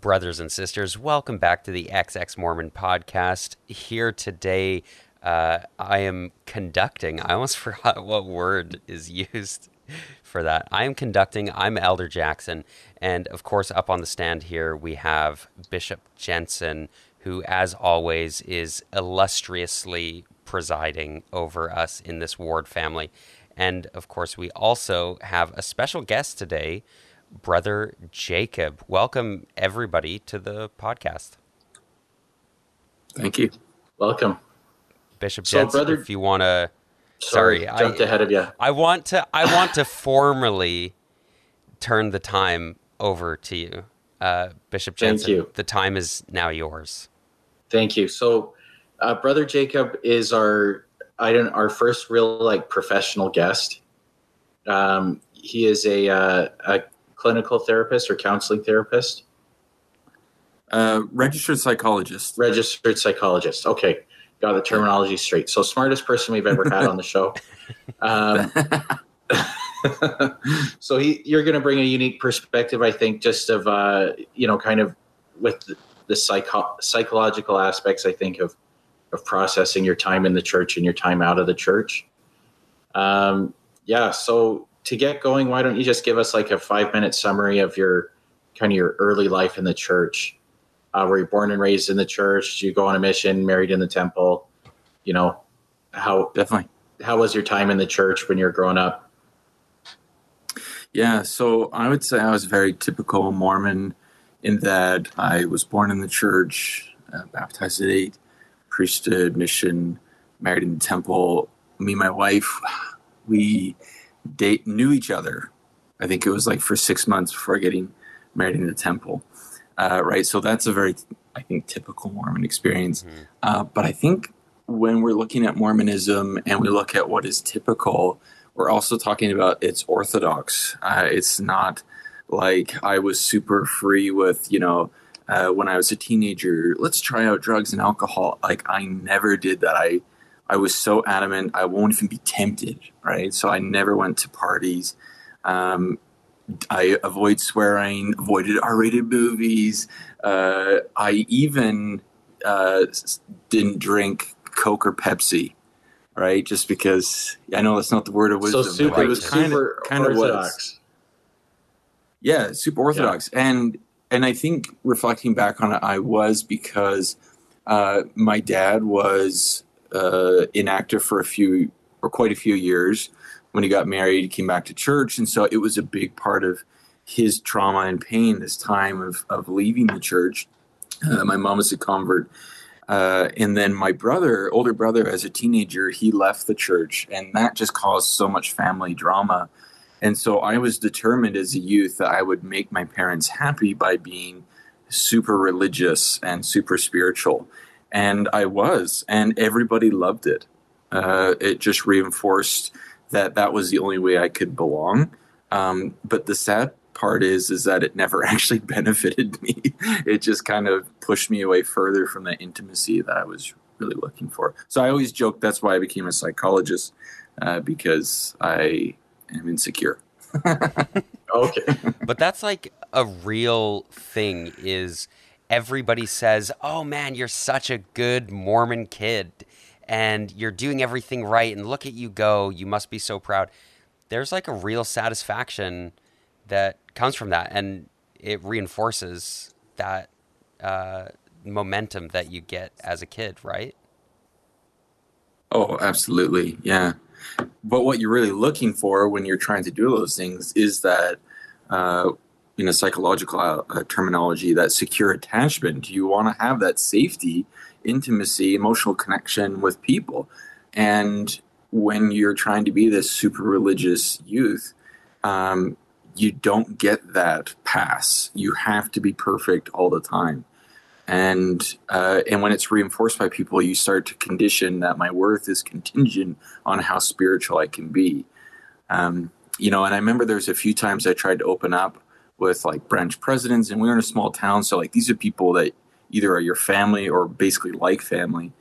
brothers and sisters, welcome back to the XX Mormon podcast. Here today, uh, I am conducting. I almost forgot what word is used for that. I am conducting. I'm Elder Jaxxxon. And of course, up on the stand here, we have Bishop Jensen, who, as always, is illustriously presiding over us in this ward family. And of course, we also have a special guest today. Brother Jacob. Welcome, everybody, to the podcast. Thank you. Welcome. Bishop so, Jensen, brother, if you want to. Sorry, sorry jumped I, ahead of you. I want to. I want to formally turn the time over to you, uh, Bishop Jensen. Thank you. The time is now yours. Thank you. So, uh, Brother Jacob is our I don't our first real like professional guest. Um, he is a, uh, a clinical therapist or counseling therapist? Uh, registered psychologist. Registered psychologist. Okay, got the terminology straight. So smartest person we've ever had on the show. Um, so he, you're going to bring a unique perspective, I think, just of uh, you know, kind of with the, the psycho- psychological aspects. I think of of processing your time in the church and your time out of the church. Um, yeah. So to get going, why don't you just give us like a five minute summary of your kind of your early life in the church? Uh, were you born and raised in the church? Did you go on a mission, married in the temple? You know, how definitely how was your time in the church when you were growing up? Yeah, so I would say I was very typical Mormon in that I was born in the church, uh, baptized at eight, priesthood, mission, married in the temple. Me and my wife, we date knew each other. I think it was like for six months before getting married in the temple, uh, right? So that's a very, I think, typical Mormon experience. Mm-hmm. Uh, but I think when we're looking at Mormonism and we look at what is typical, we're also talking about it's orthodox. Uh, it's not like I was super free with, you know, uh, when I was a teenager, let's try out drugs and alcohol. Like I never did that. I I was so adamant I won't even be tempted, right? So I never went to parties. Um, I avoid swearing, avoided R-rated movies. Uh, I even uh, didn't drink Coke or Pepsi, right? Just because I know that's not the word of wisdom. So super, it was kind of kind of was. Yeah, super orthodox, yeah. and and I think reflecting back on it, I was because uh, my dad was uh, inactive for a few or quite a few years. When he got married, he came back to church, and so it was a big part of his trauma and pain. This time of of leaving the church. Uh, my mom was a convert. Uh, and then my brother, older brother, as a teenager, he left the church, and that just caused so much family drama. And so I was determined as a youth that I would make my parents happy by being super religious and super spiritual and I was, and everybody loved it. Uh, it just reinforced that that was the only way I could belong. Um, but the sad part is, is that it never actually benefited me. it just kind of pushed me away further from the intimacy that I was really looking for. So I always joke that's why I became a psychologist uh, because I am insecure. okay, but that's like a real thing. Is everybody says, "Oh man, you're such a good Mormon kid and you're doing everything right and look at you go. You must be so proud." There's like a real satisfaction that comes from that and it reinforces that uh, momentum that you get as a kid, right? Oh, absolutely. Yeah. But what you're really looking for when you're trying to do those things is that uh, in a psychological uh, terminology, that secure attachment. You want to have that safety, intimacy, emotional connection with people. And when you're trying to be this super religious youth, um, you don't get that pass. You have to be perfect all the time. And uh, and when it's reinforced by people, you start to condition that my worth is contingent on how spiritual I can be. Um, you know, and I remember there's a few times I tried to open up with like branch presidents, and we are in a small town, so like these are people that either are your family or basically like family.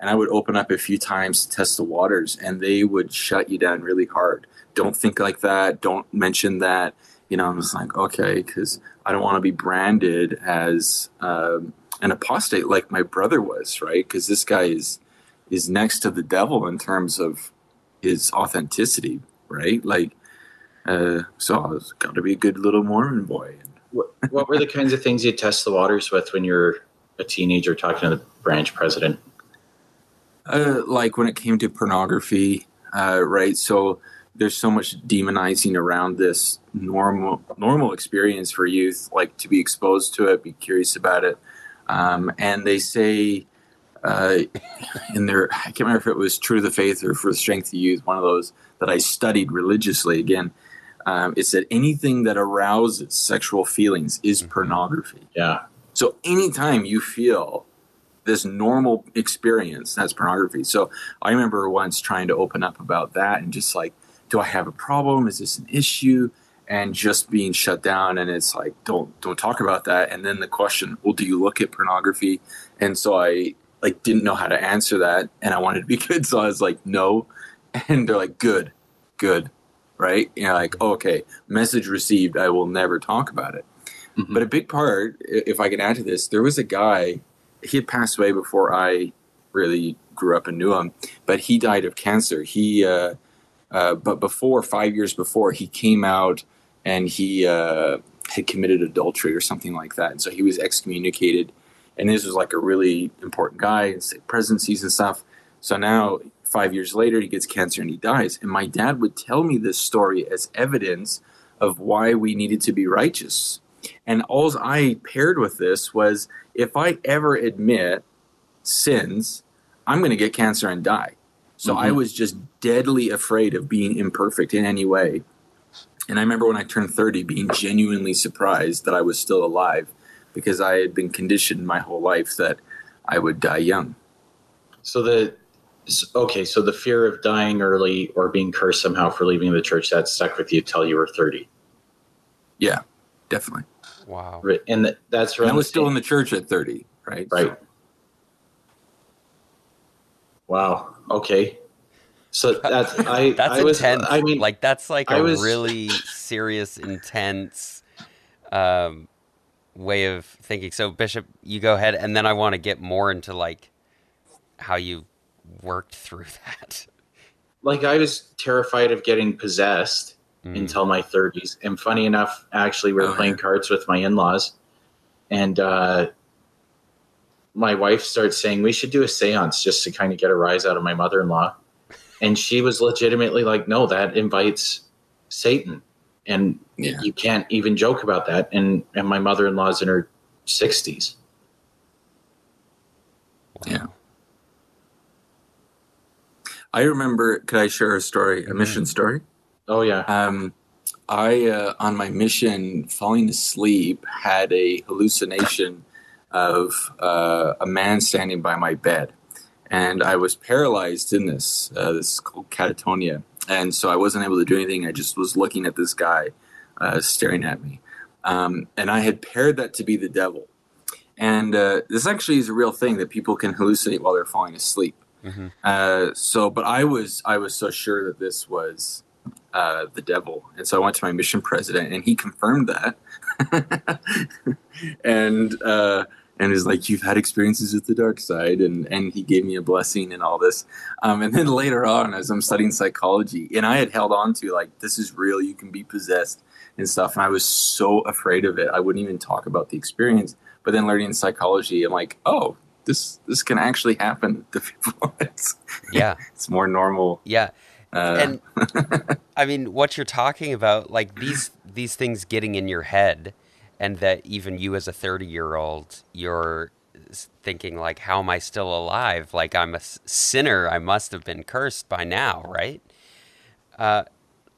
And I would open up a few times to test the waters, and they would shut you down really hard. Don't think like that. Don't mention that. you know, I was like, okay, because I don't want to be branded as um, an apostate like my brother was, right? Because this guy is is next to the devil in terms of his authenticity, right? Like, uh, so I was got to be a good little Mormon boy. What, what were the kinds of things you test the waters with when you're a teenager talking to the branch president? Uh, like when it came to pornography, uh, right? So there's so much demonizing around this normal normal experience for youth, like to be exposed to it, be curious about it, um, and they say uh, in their I can't remember if it was True to the Faith or For the Strength of Youth, one of those that I studied religiously. Again, um, it said anything that arouses sexual feelings is Mm-hmm. pornography. Yeah. So anytime you feel this normal experience, that's pornography. So I remember once trying to open up about that and just like, do I have a problem? Is this an issue? And just being shut down, and it's like, don't don't talk about that. And then the question, well, do you look at pornography? And so I like didn't know how to answer that, and I wanted to be good, so I was like, no. And they're like, good, good, right? You know, like, okay, message received. I will never talk about it. Mhm. But a big part, if I can add to this, there was a guy, he had passed away before I really grew up and knew him, but he died of cancer. He, uh, uh, but before, five years before, he came out and he uh, had committed adultery or something like that. And so he was excommunicated. And this was like a really important guy in stake presidencies and stuff. So now, five years later, he gets cancer and he dies. And my dad would tell me this story as evidence of why we needed to be righteous. And all I paired with this was if I ever admit sins, I'm going to get cancer and die. So I Mhm. was just deadly afraid of being imperfect in any way. And I remember when I turned 30 being genuinely surprised that I was still alive because I had been conditioned my whole life that I would die young. So the okay, so the fear of dying early or being cursed somehow for leaving the church that stuck with you till you were thirty, Yeah, definitely. Wow. And that's right. I was still in the church at 30, right? right. So- Wow. Okay. So that's I. That's I was. intense. I mean, like that's like I a was- really serious, intense um, way of thinking. So, Bishop, you go ahead, and then I want to get more into like how you worked through that. like I was terrified of getting possessed Mm. until my 30s. And funny enough, actually, we were Oh, playing yeah. cards with my in laws, and uh, my wife starts saying, We should do a seance just to kind of get a rise out of my mother in law. And she was legitimately like, No, that invites Satan. And Yeah. you can't even joke about that. And, and my mother in law's in her 60s. Yeah. I remember, could I share a story, a mission story? Oh, yeah. Um, I, uh, on my mission, falling asleep, had a hallucination of uh, a man standing by my bed. And I was paralyzed in this. Uh, this is called catatonia. And so I wasn't able to do anything. I just was looking at this guy uh, staring at me. Um, and I had paired that to be the devil. And uh, this actually is a real thing that people can hallucinate while they're falling asleep. Mhm. Uh, so, but I was I was so sure that this was uh, the devil, and so I went to my mission president, and he confirmed that, and uh, and is like, "You've had experiences with the dark side," and and he gave me a blessing and all this. Um, and then later on, as I'm studying psychology, and I had held on to like, "This is real. You can be possessed." And stuff, and I was so afraid of it, I wouldn't even talk about the experience. But then learning psychology, I'm like, oh, this this can actually happen to people. it's, Yeah, it's more normal. yeah. Uh, and I mean, what you're talking about, like these these things getting in your head, and that even you as a 30 year old, you're thinking like, how am I still alive? Like I'm a s- sinner. I must have been cursed by now, right? Uh,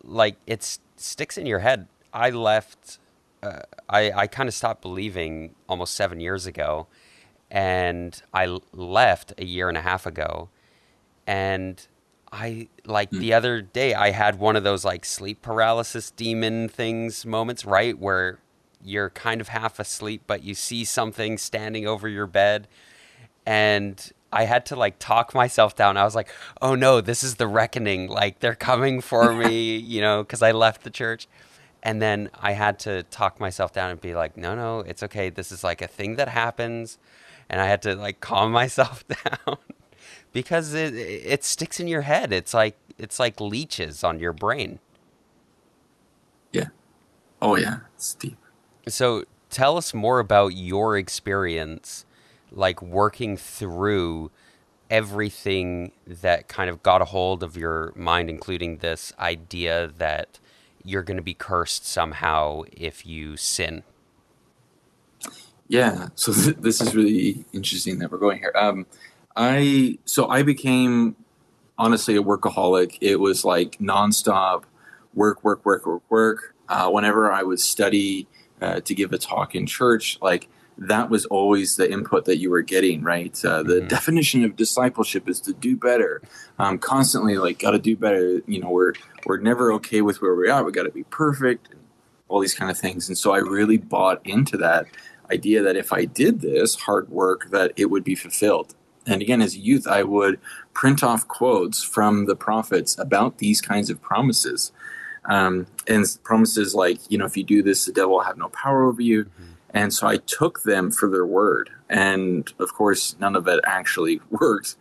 like it sticks in your head. I left. Uh, I I kind of stopped believing almost seven years ago, and I left a year and a half ago, and I like hmm. the other day I had one of those like sleep paralysis demon things moments, right? Where you're kind of half asleep but you see something standing over your bed and I had to like talk myself down. I was like, "Oh no, this is the reckoning. Like they're coming for me, you know, cuz I left the church." And then I had to talk myself down and be like, no, no, it's okay. This is like a thing that happens. And I had to like calm myself down because it, it sticks in your head. It's like, it's like leeches on your brain. Yeah. Oh, yeah. It's deep. So tell us more about your experience, like working through everything that kind of got a hold of your mind, including this idea that you're going to be cursed somehow if you sin. Yeah, so th- this is really interesting that we're going here. Um, I so I became honestly a workaholic. It was like nonstop work, work, work, work, work. Uh, whenever I would study uh, to give a talk in church, like that was always the input that you were getting, right? Uh, the mm-hmm. definition of discipleship is to do better. Um, constantly, like, got to do better. You know, we're we're never okay with where we are. We got to be perfect, and all these kind of things. And so I really bought into that idea that if I did this hard work, that it would be fulfilled. And again, as a youth, I would print off quotes from the prophets about these kinds of promises. Um, and promises like, you know, if you do this, the devil will have no power over you. Mm-hmm and so I took them for their word. And of course, none of it actually worked.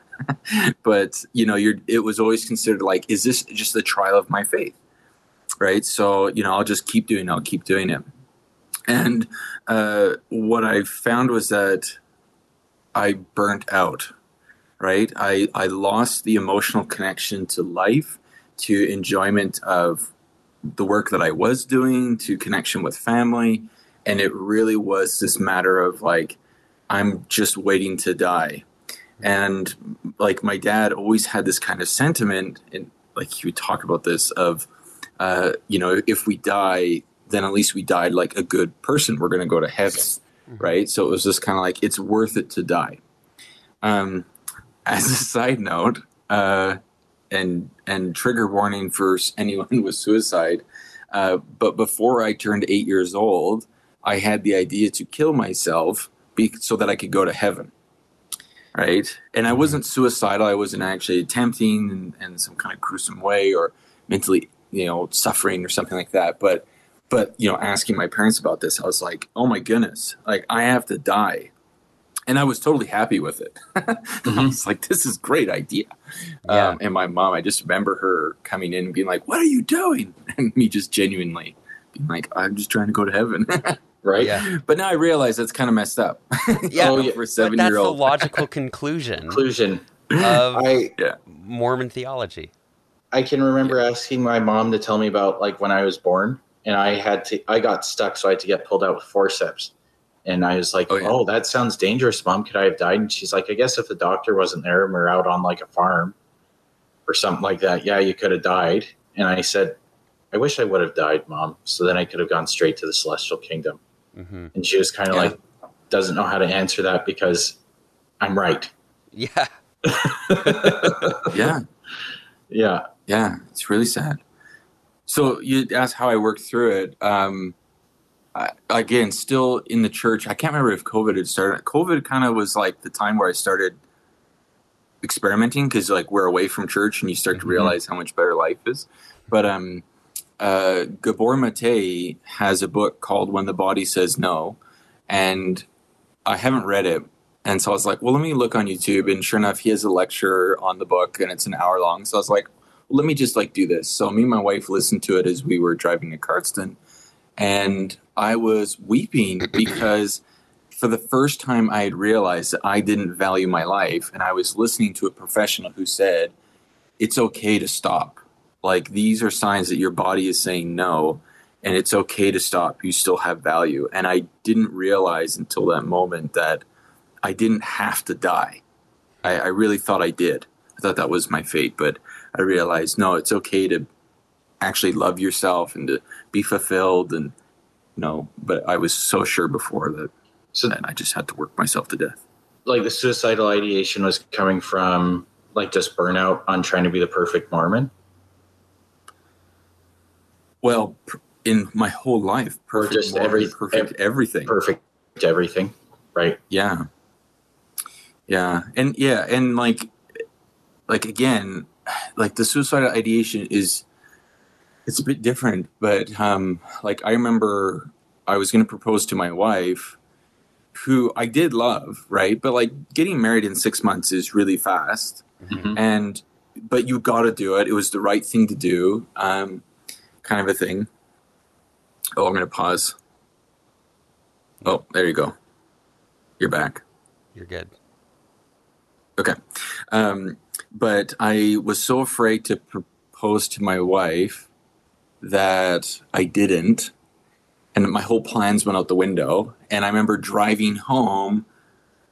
but, you know, you're, it was always considered like, is this just the trial of my faith? Right. So, you know, I'll just keep doing it. I'll keep doing it. And uh, what I found was that I burnt out. Right. I, I lost the emotional connection to life, to enjoyment of the work that I was doing, to connection with family and it really was this matter of like i'm just waiting to die and like my dad always had this kind of sentiment and like he would talk about this of uh, you know if we die then at least we died like a good person we're going to go to heaven mm-hmm. right so it was just kind of like it's worth it to die um, as a side note uh, and and trigger warning for anyone with suicide uh, but before i turned eight years old I had the idea to kill myself be, so that I could go to heaven. Right. And I wasn't suicidal. I wasn't actually attempting in, in some kind of gruesome way or mentally, you know, suffering or something like that. But, but, you know, asking my parents about this, I was like, oh my goodness, like I have to die. And I was totally happy with it. mm-hmm. I was like, this is great idea. Yeah. Um, and my mom, I just remember her coming in and being like, what are you doing? And me just genuinely being like, I'm just trying to go to heaven. right? Yeah. But now I realize that's kind of messed up. yeah, oh, for seven year old. That's the logical conclusion. conclusion of I, yeah. Mormon theology. I can remember yeah. asking my mom to tell me about like when I was born, and I had to. I got stuck, so I had to get pulled out with forceps. And I was like, oh, yeah. "Oh, that sounds dangerous, mom. Could I have died?" And she's like, "I guess if the doctor wasn't there and we are out on like a farm or something like that, yeah, you could have died." And I said, "I wish I would have died, mom, so then I could have gone straight to the celestial kingdom." Mm-hmm. And she was kind of yeah. like, doesn't know how to answer that because I'm right. Yeah. yeah. Yeah. Yeah. It's really sad. So you asked how I worked through it. Um, I, again, still in the church. I can't remember if COVID had started. COVID kind of was like the time where I started experimenting because like we're away from church and you start mm-hmm. to realize how much better life is. But um, uh, Gabor Mate has a book called When the Body Says No, and I haven't read it. And so I was like, well, let me look on YouTube. And sure enough, he has a lecture on the book and it's an hour long. So I was like, let me just like do this. So me and my wife listened to it as we were driving to Cardston. And I was weeping because for the first time I had realized that I didn't value my life. And I was listening to a professional who said, it's okay to stop like these are signs that your body is saying no, and it's okay to stop. You still have value. And I didn't realize until that moment that I didn't have to die. I, I really thought I did. I thought that was my fate, but I realized no, it's okay to actually love yourself and to be fulfilled and you know but i was so sure before that so and i just had to work myself to death. Like the suicidal ideation was coming from like just burnout on trying to be the perfect mormon? Well, in my whole life, perfect, or just every, perfect ev- everything, perfect everything, right? Yeah, yeah, and yeah, and like, like again, like the suicidal ideation is It's a bit different, but um, like I remember I was going to propose to my wife, who I did love, right? But like getting married in six months is really fast, Mhm. and but you got to do it. It was the right thing to do, um, kind of a thing. Oh, I'm going to pause. Oh, there you go. You're back. You're good. Okay. Um, but I was so afraid to propose to my wife that I didn't. And my whole plans went out the window. And I remember driving home,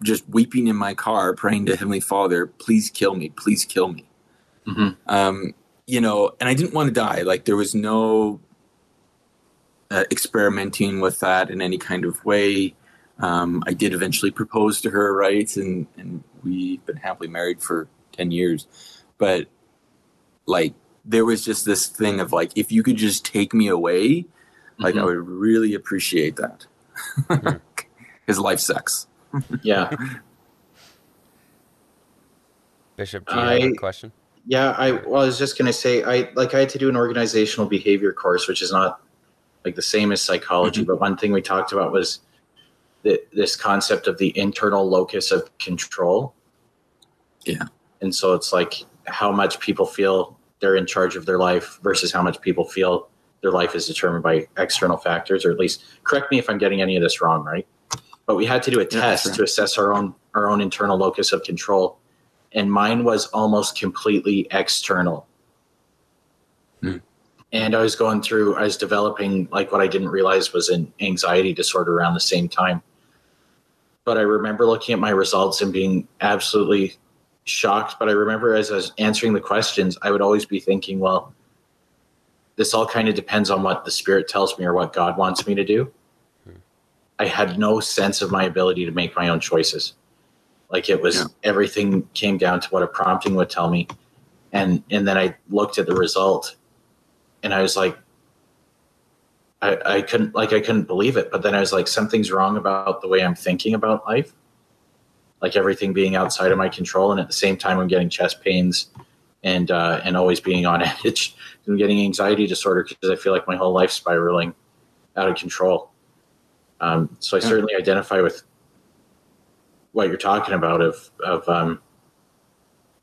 just weeping in my car, praying to Heavenly Father, please kill me, please kill me. Mhm. Um, you know, and I didn't want to die. Like there was no uh, experimenting with that in any kind of way. Um, I did eventually propose to her, right? And and we've been happily married for ten years. But like there was just this thing of like, if you could just take me away, like I Mhm. would really appreciate that. His life sucks. Yeah. Bishop, do you have a I- question? Yeah, I well, I was just gonna say, I like I had to do an organizational behavior course, which is not like the same as psychology, Mm-hmm. but one thing we talked about was the, this concept of the internal locus of control. Yeah. And so it's like how much people feel they're in charge of their life versus how much people feel their life is determined by external factors, or at least correct me if I'm getting any of this wrong, right? But we had to do a test right. to assess our own our own internal locus of control and mine was almost completely external. Hmm. And I was going through, I was developing like what I didn't realize was an anxiety disorder around the same time. But I remember looking at my results and being absolutely shocked. But I remember as I was answering the questions, I would always be thinking, well, this all kind of depends on what the spirit tells me or what God wants me to do. Hmm. I had no sense of my ability to make my own choices. Like it was Yeah. everything came down to what a prompting would tell me. And and then I looked at the result and I was like I, I couldn't like I couldn't believe it. But then I was like, something's wrong about the way I'm thinking about life. Like everything being outside of my control, and at the same time I'm getting chest pains and uh, and always being on edge. I'm getting anxiety disorder because I feel like my whole life's spiraling out of control. Um, so I Yeah. certainly identify with what you're talking about of of um,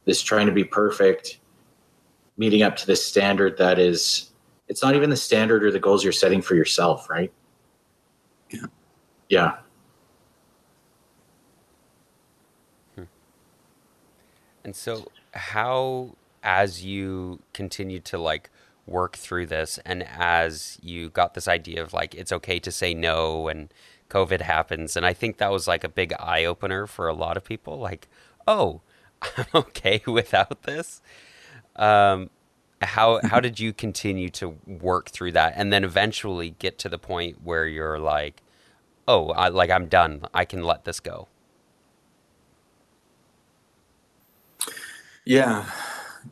this trying to be perfect, meeting up to this standard that is it's not even the standard or the goals you're setting for yourself, right? Yeah. Yeah. And so, how, as you continue to like work through this, and as you got this idea of like it's okay to say no, and COVID happens, and I think that was like a big eye opener for a lot of people. Like, oh, I'm okay without this. Um, how how did you continue to work through that, and then eventually get to the point where you're like, oh, I, like I'm done. I can let this go. Yeah,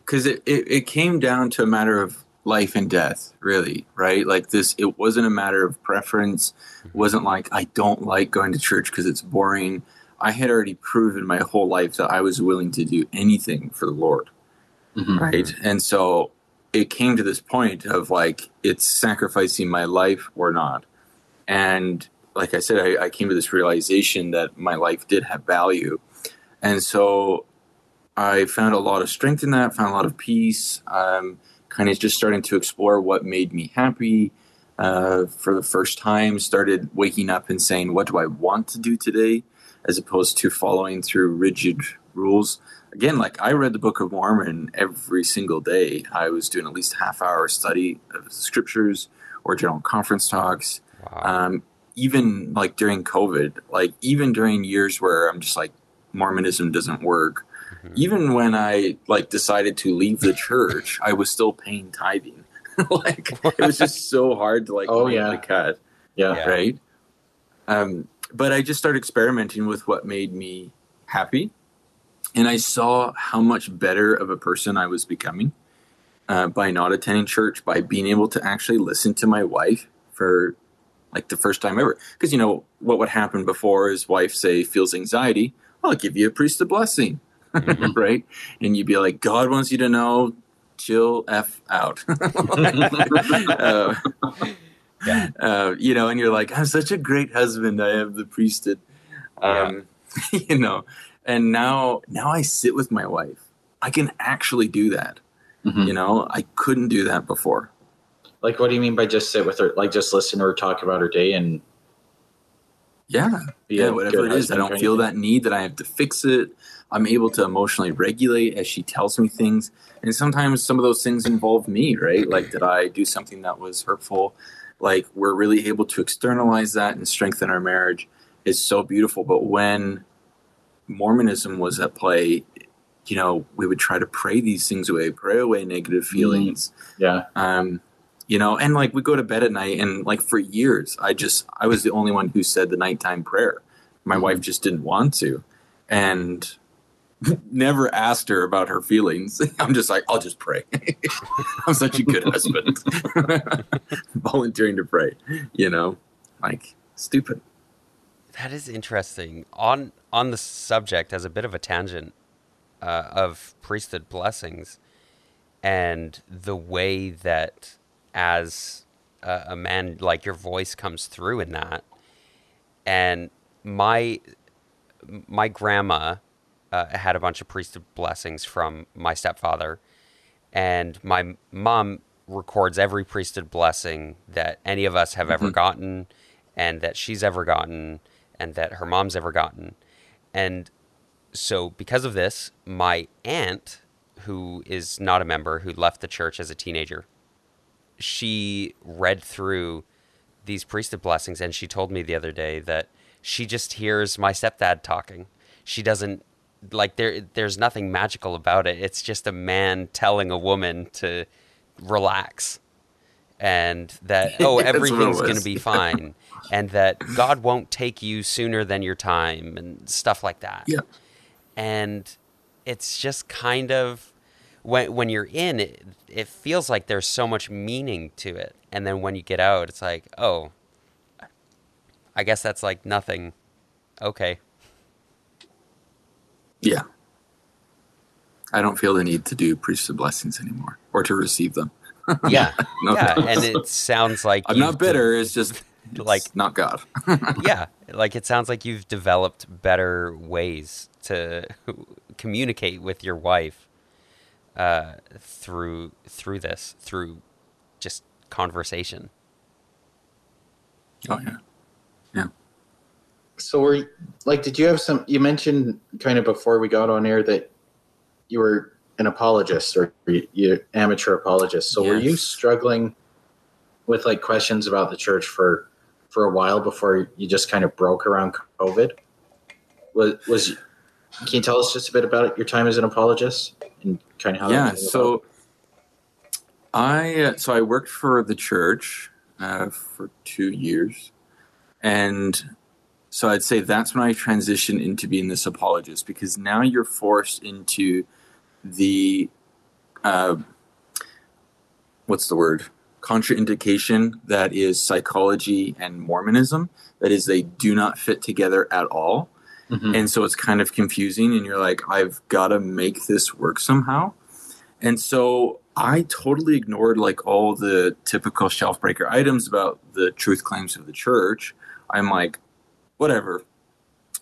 because it, it, it came down to a matter of life and death, really, right? Like this, it wasn't a matter of preference. It wasn't like I don't like going to church because it's boring. I had already proven my whole life that I was willing to do anything for the Lord, Mhm. right? And so it came to this point of like it's sacrificing my life or not. And like I said, I, I came to this realization that my life did have value. And so I found a lot of strength in that, found a lot of peace, um, kind of just starting to explore what made me happy uh, for the first time, started waking up and saying, What do I want to do today? as opposed to following through rigid rules. Again, like I read the Book of Mormon every single day. I was doing at least half hour study of the scriptures or general conference talks Wow. um, even like during COVID, like even during years where I'm just like Mormonism doesn't work. Mhm. Even when I like decided to leave the church, I was still paying tithing. like it was just so hard to like Oh, yeah. the cut, Yeah. Yeah. right? Um, but I just started experimenting with what made me happy, and I saw how much better of a person I was becoming uh, by not attending church, by being able to actually listen to my wife for like the first time ever. Because you know what would happen before his wife say feels anxiety, I'll give you a priest a blessing, Mhm. right? And you'd be like, God wants you to know chill f out. uh, yeah. Uh, you know, and you're like, I'm such a great husband. I have the priesthood. Um, yeah. you know, and now now I sit with my wife. I can actually do that. Mm-hmm. You know, I couldn't do that before. Like, what do you mean by just sit with her? Like, just listen to her talk about her day and yeah, yeah, whatever it is. I don't feel that need that I have to fix it. I'm able to emotionally regulate as she tells me things. And sometimes some of those things involve me, right? Like, did I do something that was hurtful? Like, we're really able to externalize that and strengthen our marriage. It's so beautiful. But when Mormonism was at play, you know, we would try to pray these things away, pray away negative mm-hmm. feelings. Yeah. Um, you know, and like we go to bed at night, and like for years, I just I was the only one who said the nighttime prayer. My mm-hmm. wife just didn't want to, and never asked her about her feelings. I'm just like, I'll just pray. I'm such a good husband, volunteering to pray. You know, like stupid. That is interesting. On on the subject, as a bit of a tangent uh, of priesthood blessings, and the way that as a, a man, like your voice comes through in that. And my my grandma uh, had a bunch of priesthood blessings from my stepfather, and my mom records every priesthood blessing that any of us have mm-hmm. ever gotten, and that she's ever gotten, and that her mom's ever gotten. And so, because of this, my aunt, who is not a member, who left the church as a teenager, she read through these priesthood blessings and she told me the other day that she just hears my stepdad talking. She doesn't like there there's nothing magical about it. It's just a man telling a woman to relax and that oh everything's going to be fine and that God won't take you sooner than your time and stuff like that. Yeah. And it's just kind of when when you're in it, it feels like there's so much meaning to it, and then when you get out, it's like, oh, I guess that's like nothing. Okay. Yeah. I don't feel the need to do priesthood blessings anymore or to receive them. yeah. no, yeah. And it sounds like I'm not bitter. it's just it's like not God. yeah. Like it sounds like you've developed better ways to communicate with your wife uh, through through this through just conversation. Oh yeah, yeah. So were like, did you have some? You mentioned kind of before we got on air that you were an apologist or you amateur apologist. So yes. were you struggling with like questions about the church for for a while before you just kind of broke around COVID? Was was can you tell us just a bit about your time as an apologist and kind of how? Yeah, so I uh, so I worked for the church uh, for two years, and so I'd say that's when I transitioned into being this apologist because now you're forced into the uh, what's the word contraindication that is psychology and Mormonism. That is, they do not fit together at all. Mm-hmm. And so it's kind of confusing, and you're like, I've got to make this work somehow. And so I totally ignored like all the typical shelf breaker items about the truth claims of the church. I'm like, whatever.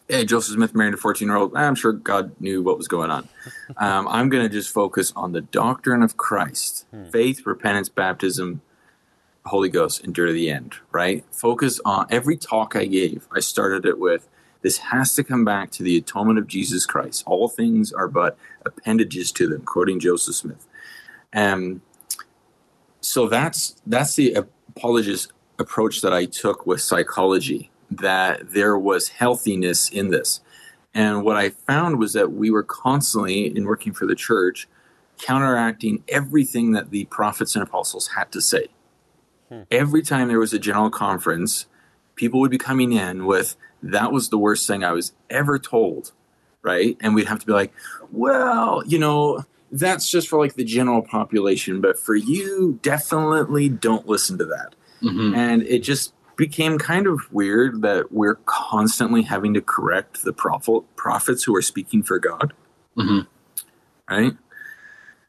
Hey, Joseph Smith married a 14 year old. I'm sure God knew what was going on. Um, I'm going to just focus on the doctrine of Christ hmm. faith, repentance, baptism, Holy Ghost, endure to the end, right? Focus on every talk I gave. I started it with this has to come back to the atonement of Jesus Christ. All things are but appendages to them, quoting Joseph Smith. Um, so that's that's the apologist approach that I took with psychology. That there was healthiness in this, and what I found was that we were constantly in working for the church counteracting everything that the prophets and apostles had to say. Hmm. Every time there was a general conference, people would be coming in with that was the worst thing I was ever told, right? And we'd have to be like, well, you know, that's just for like the general population, but for you, definitely don't listen to that. Mm-hmm. And it just became kind of weird that we're constantly having to correct the prophet, prophets who are speaking for God. Mm-hmm. Right.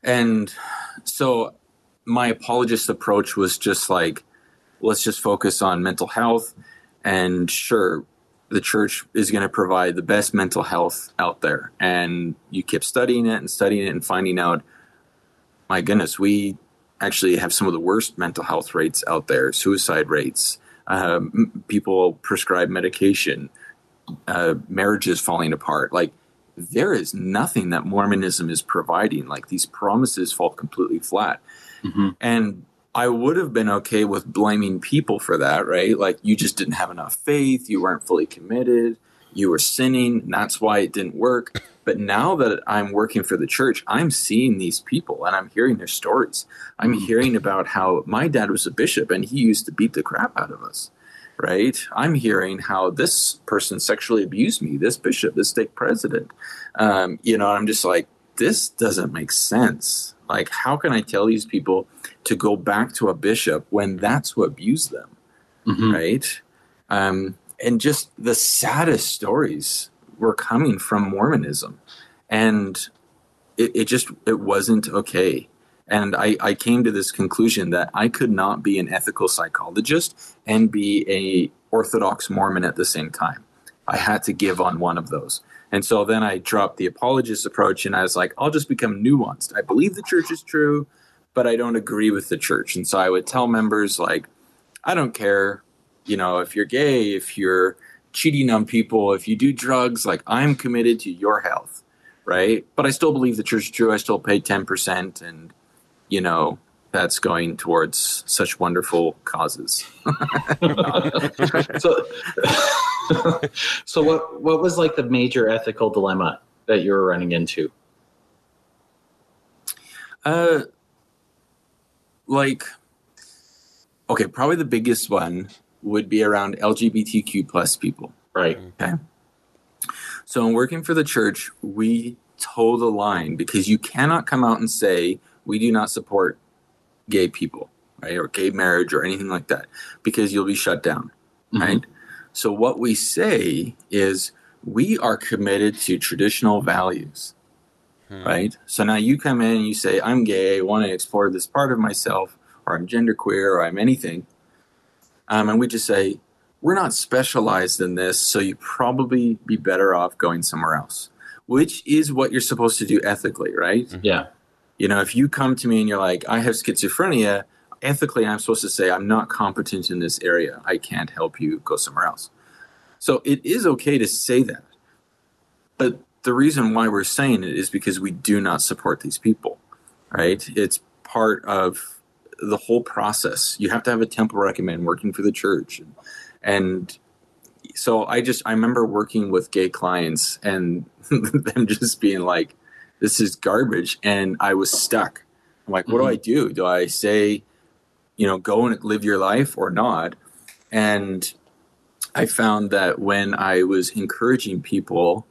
And so my apologist approach was just like, let's just focus on mental health. And sure, the church is going to provide the best mental health out there. And you keep studying it and studying it and finding out, my goodness, we actually have some of the worst mental health rates out there, suicide rates, um, people prescribe medication, uh, marriages falling apart. Like, there is nothing that Mormonism is providing. Like, these promises fall completely flat. Mm-hmm. And I would have been okay with blaming people for that, right? Like you just didn't have enough faith, you weren't fully committed, you were sinning, and that's why it didn't work. But now that I'm working for the church, I'm seeing these people and I'm hearing their stories. I'm mm. hearing about how my dad was a bishop and he used to beat the crap out of us, right? I'm hearing how this person sexually abused me, this bishop, this stake president. Um, you know, I'm just like, this doesn't make sense. Like, how can I tell these people to go back to a bishop when that's who abused them? Mm-hmm. Right. Um, and just the saddest stories were coming from Mormonism. And it, it just, it wasn't okay. And I, I came to this conclusion that I could not be an ethical psychologist and be a Orthodox Mormon at the same time. I had to give on one of those. And so then I dropped the apologist approach and I was like, I'll just become nuanced. I believe the church is true, but I don't agree with the church. And so I would tell members, like, I don't care, you know, if you're gay, if you're cheating on people, if you do drugs, like, I'm committed to your health, right? But I still believe the church is true. I still pay 10%. And, you know, that's going towards such wonderful causes. so, so what what was like the major ethical dilemma that you were running into? Uh, like, okay, probably the biggest one would be around LGBTQ plus people. Right. Okay. So in working for the church, we toe the line because you cannot come out and say we do not support gay people, right, or gay marriage or anything like that, because you'll be shut down, mm-hmm. right? So what we say is we are committed to traditional values, hmm. right? So now you come in and you say, I'm gay, I want to explore this part of myself, or I'm genderqueer, or I'm anything. Um, and we just say, we're not specialized in this, so you probably be better off going somewhere else, which is what you're supposed to do ethically, right? Mm-hmm. Yeah. You know, if you come to me and you're like, I have schizophrenia, ethically, I'm supposed to say, I'm not competent in this area. I can't help you. Go somewhere else. So it is okay to say that. But the reason why we're saying it is because we do not support these people, right? It's part of the whole process. You have to have a temple recommend working for the church. And, so I just, I remember working with gay clients and them just being like, this is garbage. And I was stuck. I'm like, what mm-hmm. do I do? Do I say, you know, go and live your life or not? And I found that when I was encouraging people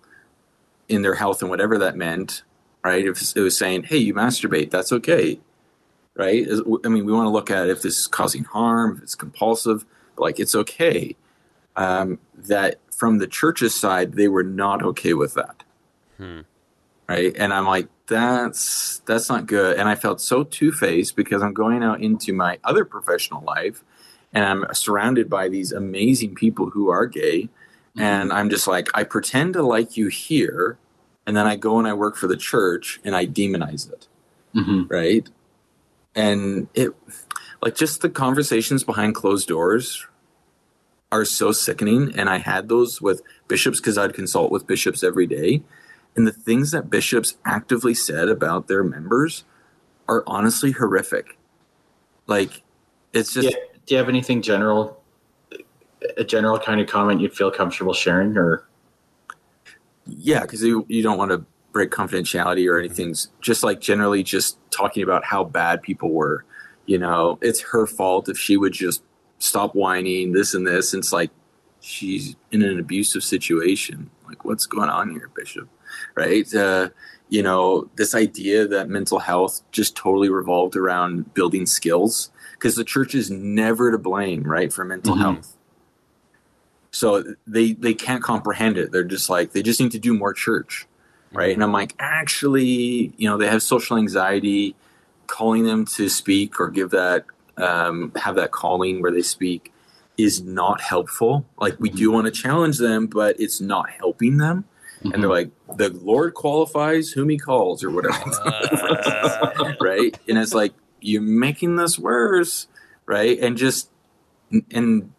in their health and whatever that meant, right? If it was saying, hey, you masturbate, that's okay, right? I mean, we want to look at if this is causing harm, if it's compulsive, like it's okay. Um, that from the church's side, they were not okay with that. Hmm right? And I'm like, that's that's not good. And I felt so two faced because I'm going out into my other professional life, and I'm surrounded by these amazing people who are gay, mm-hmm. and I'm just like, I pretend to like you here, and then I go and I work for the church and I demonize it, mm-hmm. right? And it, like, just the conversations behind closed doors are so sickening. And I had those with bishops because I'd consult with bishops every day and the things that bishops actively said about their members are honestly horrific. Like, it's just. Yeah. Do you have anything general, a general kind of comment you'd feel comfortable sharing, or? Yeah, because you, you don't want to break confidentiality or anything. Just like generally, just talking about how bad people were. You know, it's her fault if she would just stop whining, this and this. And it's like she's in an abusive situation. Like, what's going on here, Bishop? right? Uh, you know, this idea that mental health just totally revolved around building skills because the church is never to blame, right, for mental mm-hmm. health. So they they can't comprehend it. They're just like they just need to do more church, right? Mm-hmm. And I'm like, actually, you know, they have social anxiety. calling them to speak or give that um, have that calling where they speak is not helpful. Like we do want to challenge them, but it's not helping them. And they're like, the Lord qualifies whom He calls, or whatever, right? And it's like you're making this worse, right? And just and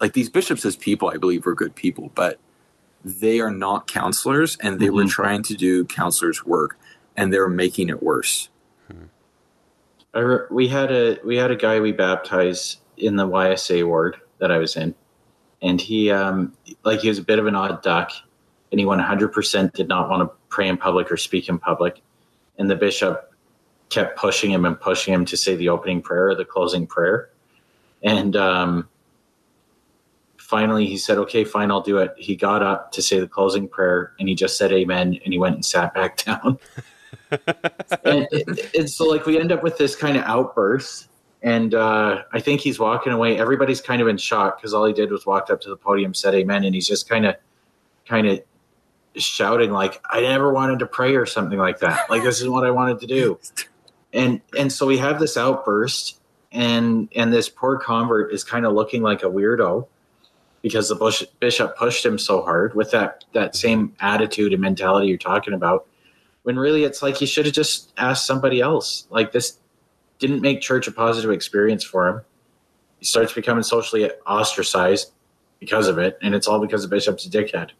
like these bishops as people, I believe, are good people, but they are not counselors, and they were Mhm. trying to do counselors' work, and they're making it worse. I re- we had a we had a guy we baptized in the YSA ward that I was in, and he um like he was a bit of an odd duck, and he 100% did not want to pray in public or speak in public, and the bishop kept pushing him and pushing him to say the opening prayer or the closing prayer, and um finally he said okay fine I'll do it. He got up to say the closing prayer and he just said amen and he went and sat back down. And, and so like we end up with this kind of outburst and uh, i think he's walking away. Everybody's kind of in shock because all he did was walked up to the podium said amen and he's just kind of kind of shouting like i never wanted to pray or something like that. Like this is what i wanted to do. And and so we have this outburst and and this poor convert is kind of looking like a weirdo because the bush, bishop pushed him so hard with that that same attitude and mentality you're talking about when really it's like he should have just asked somebody else. Like this didn't make church a positive experience for him. He starts becoming socially ostracized because of it, and it's all because the bishop's a dickhead.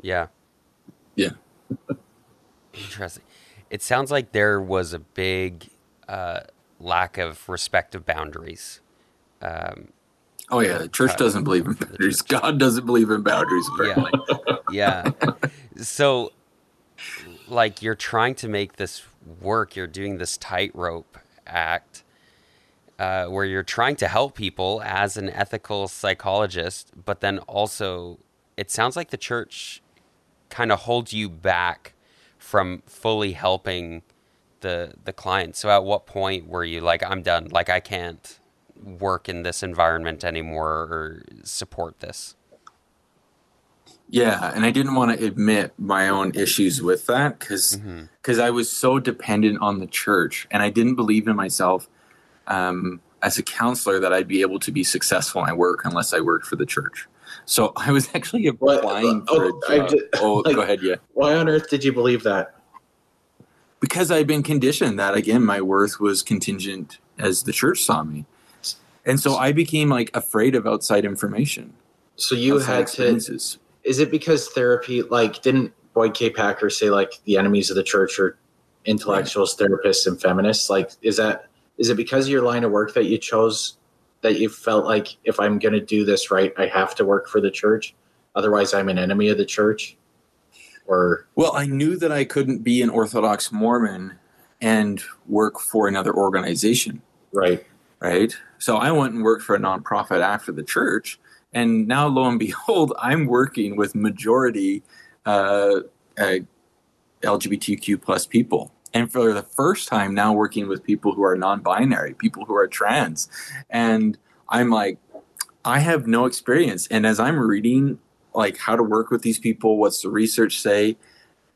Yeah. Yeah. Interesting. It sounds like there was a big uh, lack of respect of boundaries. Um, Oh yeah, the church doesn't believe in boundaries. God doesn't believe in boundaries. Apparently, yeah. So, like, you're trying to make this work. You're doing this tightrope act uh, where you're trying to help people as an ethical psychologist, but then also, it sounds like the church kind of holds you back from fully helping the the client. So, at what point were you like, I'm done? Like, I can't work in this environment anymore or support this? yeah, and I didn't want to admit my own issues with that because Mhm. I was so dependent on the church, and I didn't believe in myself um, as a counselor that I'd be able to be successful in my work unless I worked for the church. So I was actually What- applying oh, for I a job. ju- oh, like- go ahead, yeah. Why on earth did you believe that? because I'd been conditioned that again my worth was contingent as the church saw me. And so I became like afraid of outside information. So you had to. Is it because therapy? Like, didn't Boyd K. Packer say like the enemies of the church are intellectuals, therapists, and feminists? Like, is that is it because of your line of work that you chose that you felt like if I'm going to do this right, I have to work for the church, otherwise I'm an enemy of the church? Or Well, I knew that I couldn't be an Orthodox Mormon and work for another organization, right? Right? So I went and worked for a nonprofit after the church, and now lo and behold, I'm working with majority uh, uh, LGBTQ plus people, and for the first time now working with people who are non-binary, people who are trans, and I'm like, I have no experience, and as I'm reading like how to work with these people, what's the research say,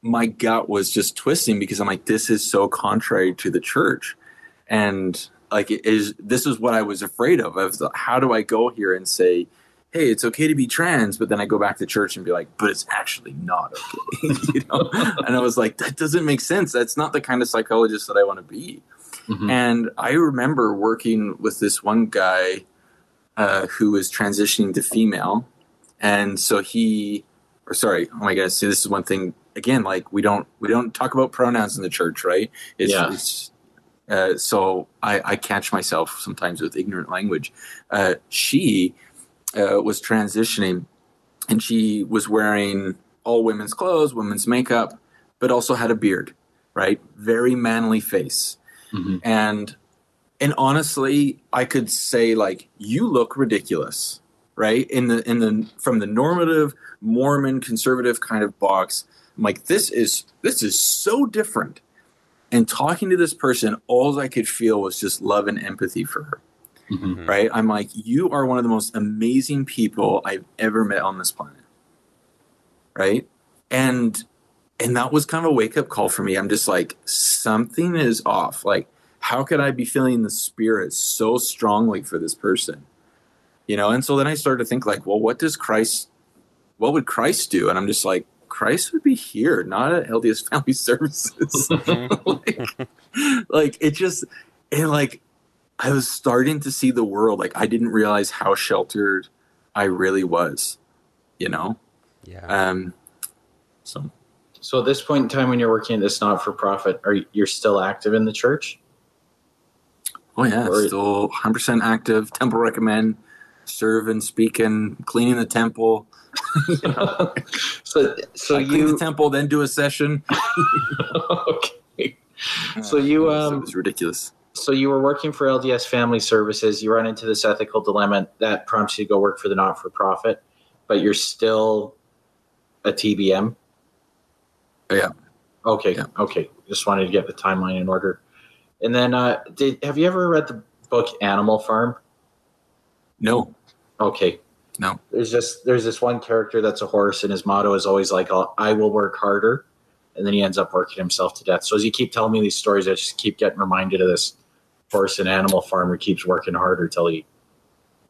my gut was just twisting because I'm like, this is so contrary to the church, and like is this is what I was afraid of. Of how do I go here and say, hey, it's okay to be trans, but then I go back to church and be like, but it's actually not okay, you know? And I was like, that doesn't make sense. That's not the kind of psychologist that I want to be. Mhm. And I remember working with this one guy uh, who was transitioning to female, and so he, or sorry, oh my gosh, see, this is one thing again. Like we don't we don't talk about pronouns in the church, right? It's, Yeah. it's uh, so I, I catch myself sometimes with ignorant language. Uh, she uh, was transitioning, and she was wearing all women's clothes, women's makeup, but also had a beard, right? Very manly face Mhm. and and honestly i could say like you look ridiculous right in the in the from the normative mormon conservative kind of box i'm like this is this is so different and talking to this person all i could feel was just love and empathy for her Mhm. right i'm like you are one of the most amazing people i've ever met on this planet right and and that was kind of a wake up call for me i'm just like something is off like how could I be feeling the spirit so strongly for this person? You know, and so then I started to think like, well, what does Christ what would Christ do? And I'm just like, Christ would be here, not at LDS Family Services. like, like it just and like I was starting to see the world. Like I didn't realize how sheltered I really was, you know? Yeah. Um so So at this point in time, when you're working at this not for profit, are you, you're still active in the church? oh yeah, Or- still 100% active, temple recommend, serving, speaking, cleaning the temple. you so so I clean you the temple, then do a session. okay. So you, um, it was ridiculous. So you were working for LDS Family Services. You run into this ethical dilemma that prompts you to go work for the not for profit, but you're still a TBM. Yeah. Okay. Yeah. Okay. Just wanted to get the timeline in order. And then, uh, did have you ever read the book Animal Farm? No, Okay. No. There's just there's this one character that's a horse, and his motto is always like, "I'll- work harder," and then he ends up working himself to death. So as you keep telling me these stories, I just keep getting reminded of this horse and animal farmer keeps working harder till he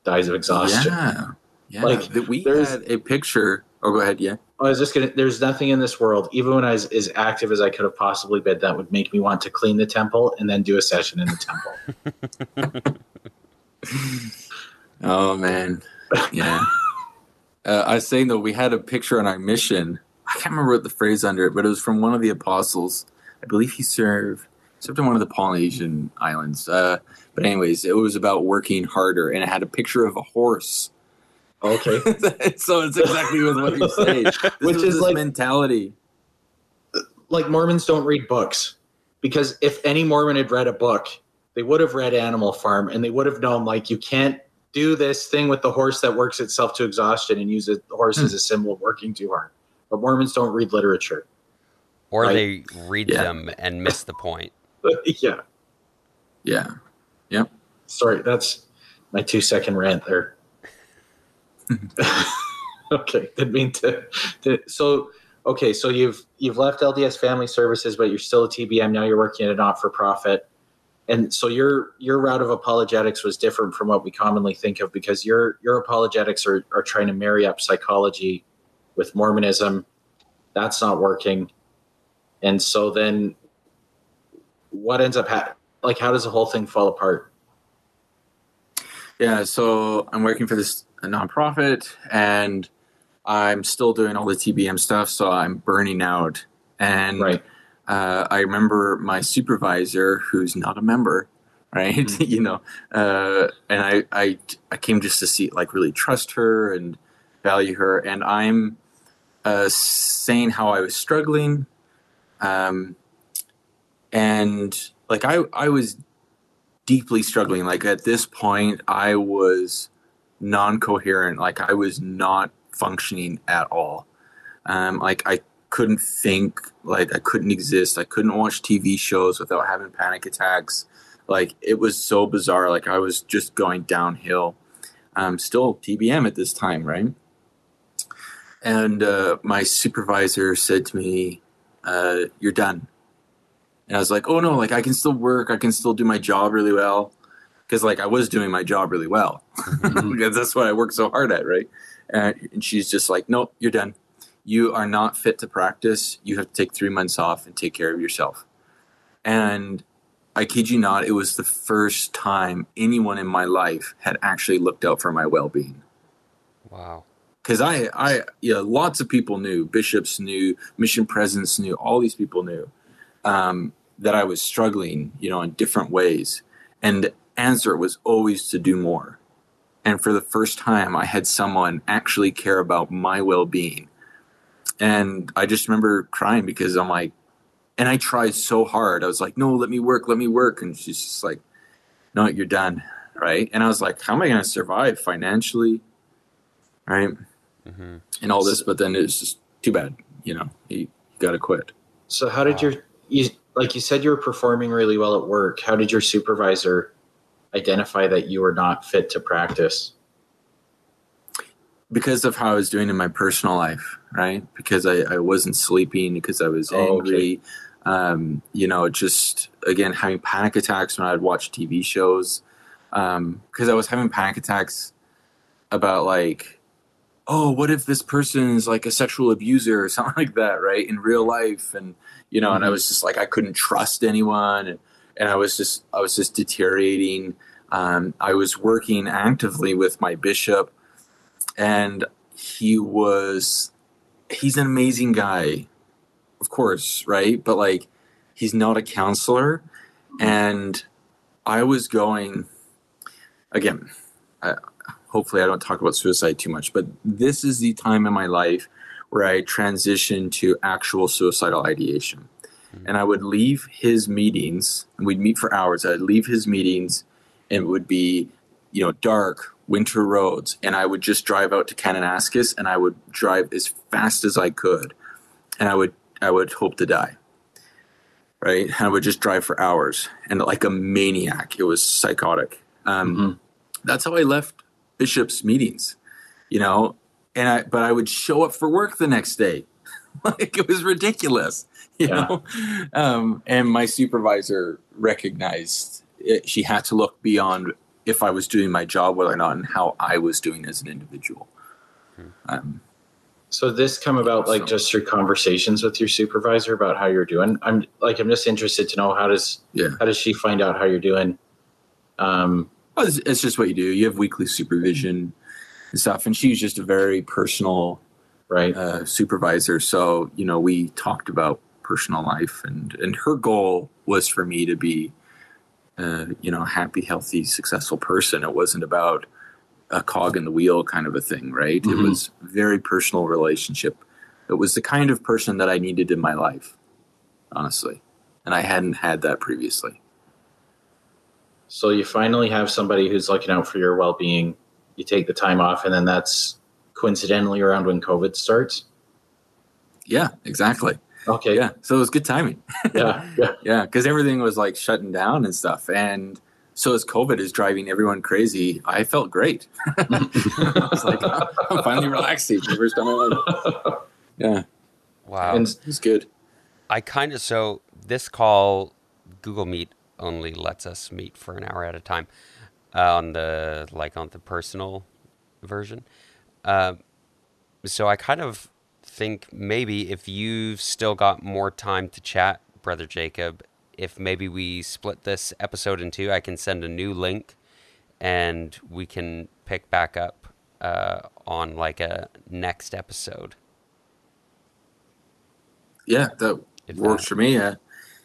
dies of exhaustion. Yeah. Yeah. Like, Like we there's- had a picture. Oh, go ahead. Yeah. I was just gonna. There's nothing in this world, even when I was as active as I could have possibly been, that would make me want to clean the temple and then do a session in the temple. Oh man. Yeah. uh, I was saying though, we had a picture on our mission. I can't remember what the phrase under it, but it was from one of the apostles. I believe he served served in one of the Polynesian islands. Uh, but anyways, it was about working harder, and it had a picture of a horse. Okay. so it's exactly with what you say, Which is like- mentality. like Mormons don't read books because if any Mormon had read a book, they would have read Animal Farm and they would have known like you can't do this thing with the horse that works itself to exhaustion and use the horse Hmm. as a symbol of working too hard. But Mormons don't read literature. or right. they read Yeah. them and miss the point. yeah. Yeah. Yep. Sorry, that's my two second rant there. okay, didn't mean to, to. So, okay, so you've you've left LDS Family Services, but you're still a TBM. Now you're working at a not for profit, and so your your route of apologetics was different from what we commonly think of because your your apologetics are are trying to marry up psychology with Mormonism. That's not working, and so then what ends up happening? Like, how does the whole thing fall apart? Yeah, so I'm working for this nonprofit and I'm still doing all the TBM stuff, so I'm burning out. And Right. Uh, I remember my supervisor, who's not a member, right? Mhm. you know, uh, and I, I I came just to see like really trust her and value her, and I'm uh, saying how I was struggling, um, and like I I was deeply struggling. Like at this point, I was non-coherent. Like I was not functioning at all. Um, like I couldn't think. Like I couldn't exist. I couldn't watch TV shows without having panic attacks. Like it was so bizarre. Like I was just going downhill. I'm still TBM at this time, right? And uh, my supervisor said to me, uh, "You're done." And I was like, "Oh no! Like I can still work. I can still do my job really well." Because like I was doing my job really well. because that's what I work so hard at, right? And, and she's just like, "Nope, you're done. You are not fit to practice. You have to take three months off and take care of yourself." And I kid you not, it was the first time anyone in my life had actually looked out for my well-being. Wow. Because I, I, yeah, lots of people knew, bishops knew, mission presidents knew, all these people knew um, that I was struggling, you know, in different ways. And the answer was always to do more. And for the first time, I had someone actually care about my well being. And I just remember crying because I'm like, and I tried so hard. I was like, no, let me work, let me work. And she's just like, no, you're done. Right. And I was like, how am I going to survive financially? Right. hmm And all this. But then it's just too bad. You know, you, you got to quit. So how did Wow. your you like you said you were performing really well at work? How did your supervisor identify that you were not fit to practice? Because of how I was doing in my personal life, right? Because I, I wasn't sleeping, because I was Oh, angry, Um, you know, just again having panic attacks when I'd watch TV shows because um, I was having panic attacks about like, oh, what if this person is like a sexual abuser or something like that, right? In real life, and you know, mm-hmm. and I mm-hmm. was just like, I couldn't trust anyone, and, and I was just, I was just deteriorating. Um, I was working actively with my bishop, and he was, he's an amazing guy, of course, right? But like, he's not a counselor, and I was going again. I, hopefully, I don't talk about suicide too much, but this is the time in my life where I transitioned to actual suicidal ideation. Mm-hmm. And I would leave his meetings, and we'd meet for hours. I'd leave his meetings, and it would be, you know, dark, winter roads, and I would just drive out to Kananaskis, and I would drive as fast as I could, and I would I would hope to die. Right, and I would just drive for hours, and like a maniac, it was psychotic. Um, mm-hmm. That's how I left Bishop's meetings, you know. And I, but I would show up for work the next day, like it was ridiculous, you yeah. know. Um, and my supervisor recognized it, she had to look beyond if I was doing my job well or not, and how I was doing as an individual. Hmm. Um, so this come about like so, just through conversations with your supervisor about how you're doing. I'm like I'm just interested to know how does yeah. how does she find out how you're doing? Um, well, it's, it's, just what you do. You have weekly supervision and stuff, and she's just a very personal right uh, supervisor. So you know, we talked about personal life, and and her goal was for me to be, uh, you know, a happy, healthy, successful person. It wasn't about a cog in the wheel kind of a thing, right? Mm-hmm. It was very personal relationship. It was the kind of person that I needed in my life, honestly, and I hadn't had that previously. So you finally have somebody who's looking out for your well being. You take the time off, and then that's coincidentally around when COVID starts. Yeah, exactly. Okay. Yeah. So it was good timing. Yeah. Yeah. yeah. Because everything was like shutting down and stuff. And so as COVID is driving everyone crazy, I felt great. I was like, I'm finally relaxing for the first time in my life. Yeah. Wow. And it's good. I kind of, so this call, Google Meet only lets us meet for an hour at a time uh, on the like on the personal version. Uh, so I kind of think maybe if you've still got more time to chat, brother Jacob, if maybe we split this episode in two, I can send a new link, and we can pick back up uh, on like a next episode. Yeah, that if works that, for me. Uh,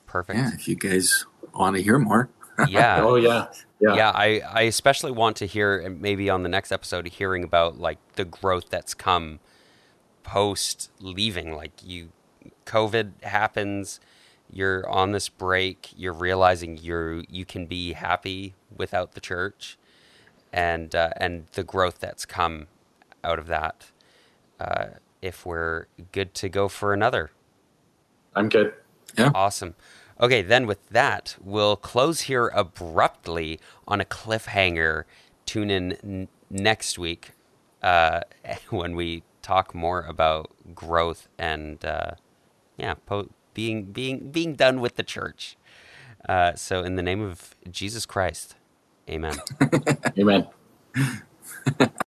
perfect. Yeah, if you guys want to hear more. yeah. Oh yeah. Yeah. Yeah. I, I especially want to hear maybe on the next episode hearing about like the growth that's come post leaving. Like you COVID happens, you're on this break, you're realizing you're you can be happy without the church and uh, and the growth that's come out of that. Uh, if we're good to go for another. I'm good. Yeah. Awesome. Okay, then with that, we'll close here abruptly on a cliffhanger. Tune in n- next week uh, when we talk more about growth and uh, yeah, po- being being being done with the church. Uh, so, in the name of Jesus Christ, Amen. Amen.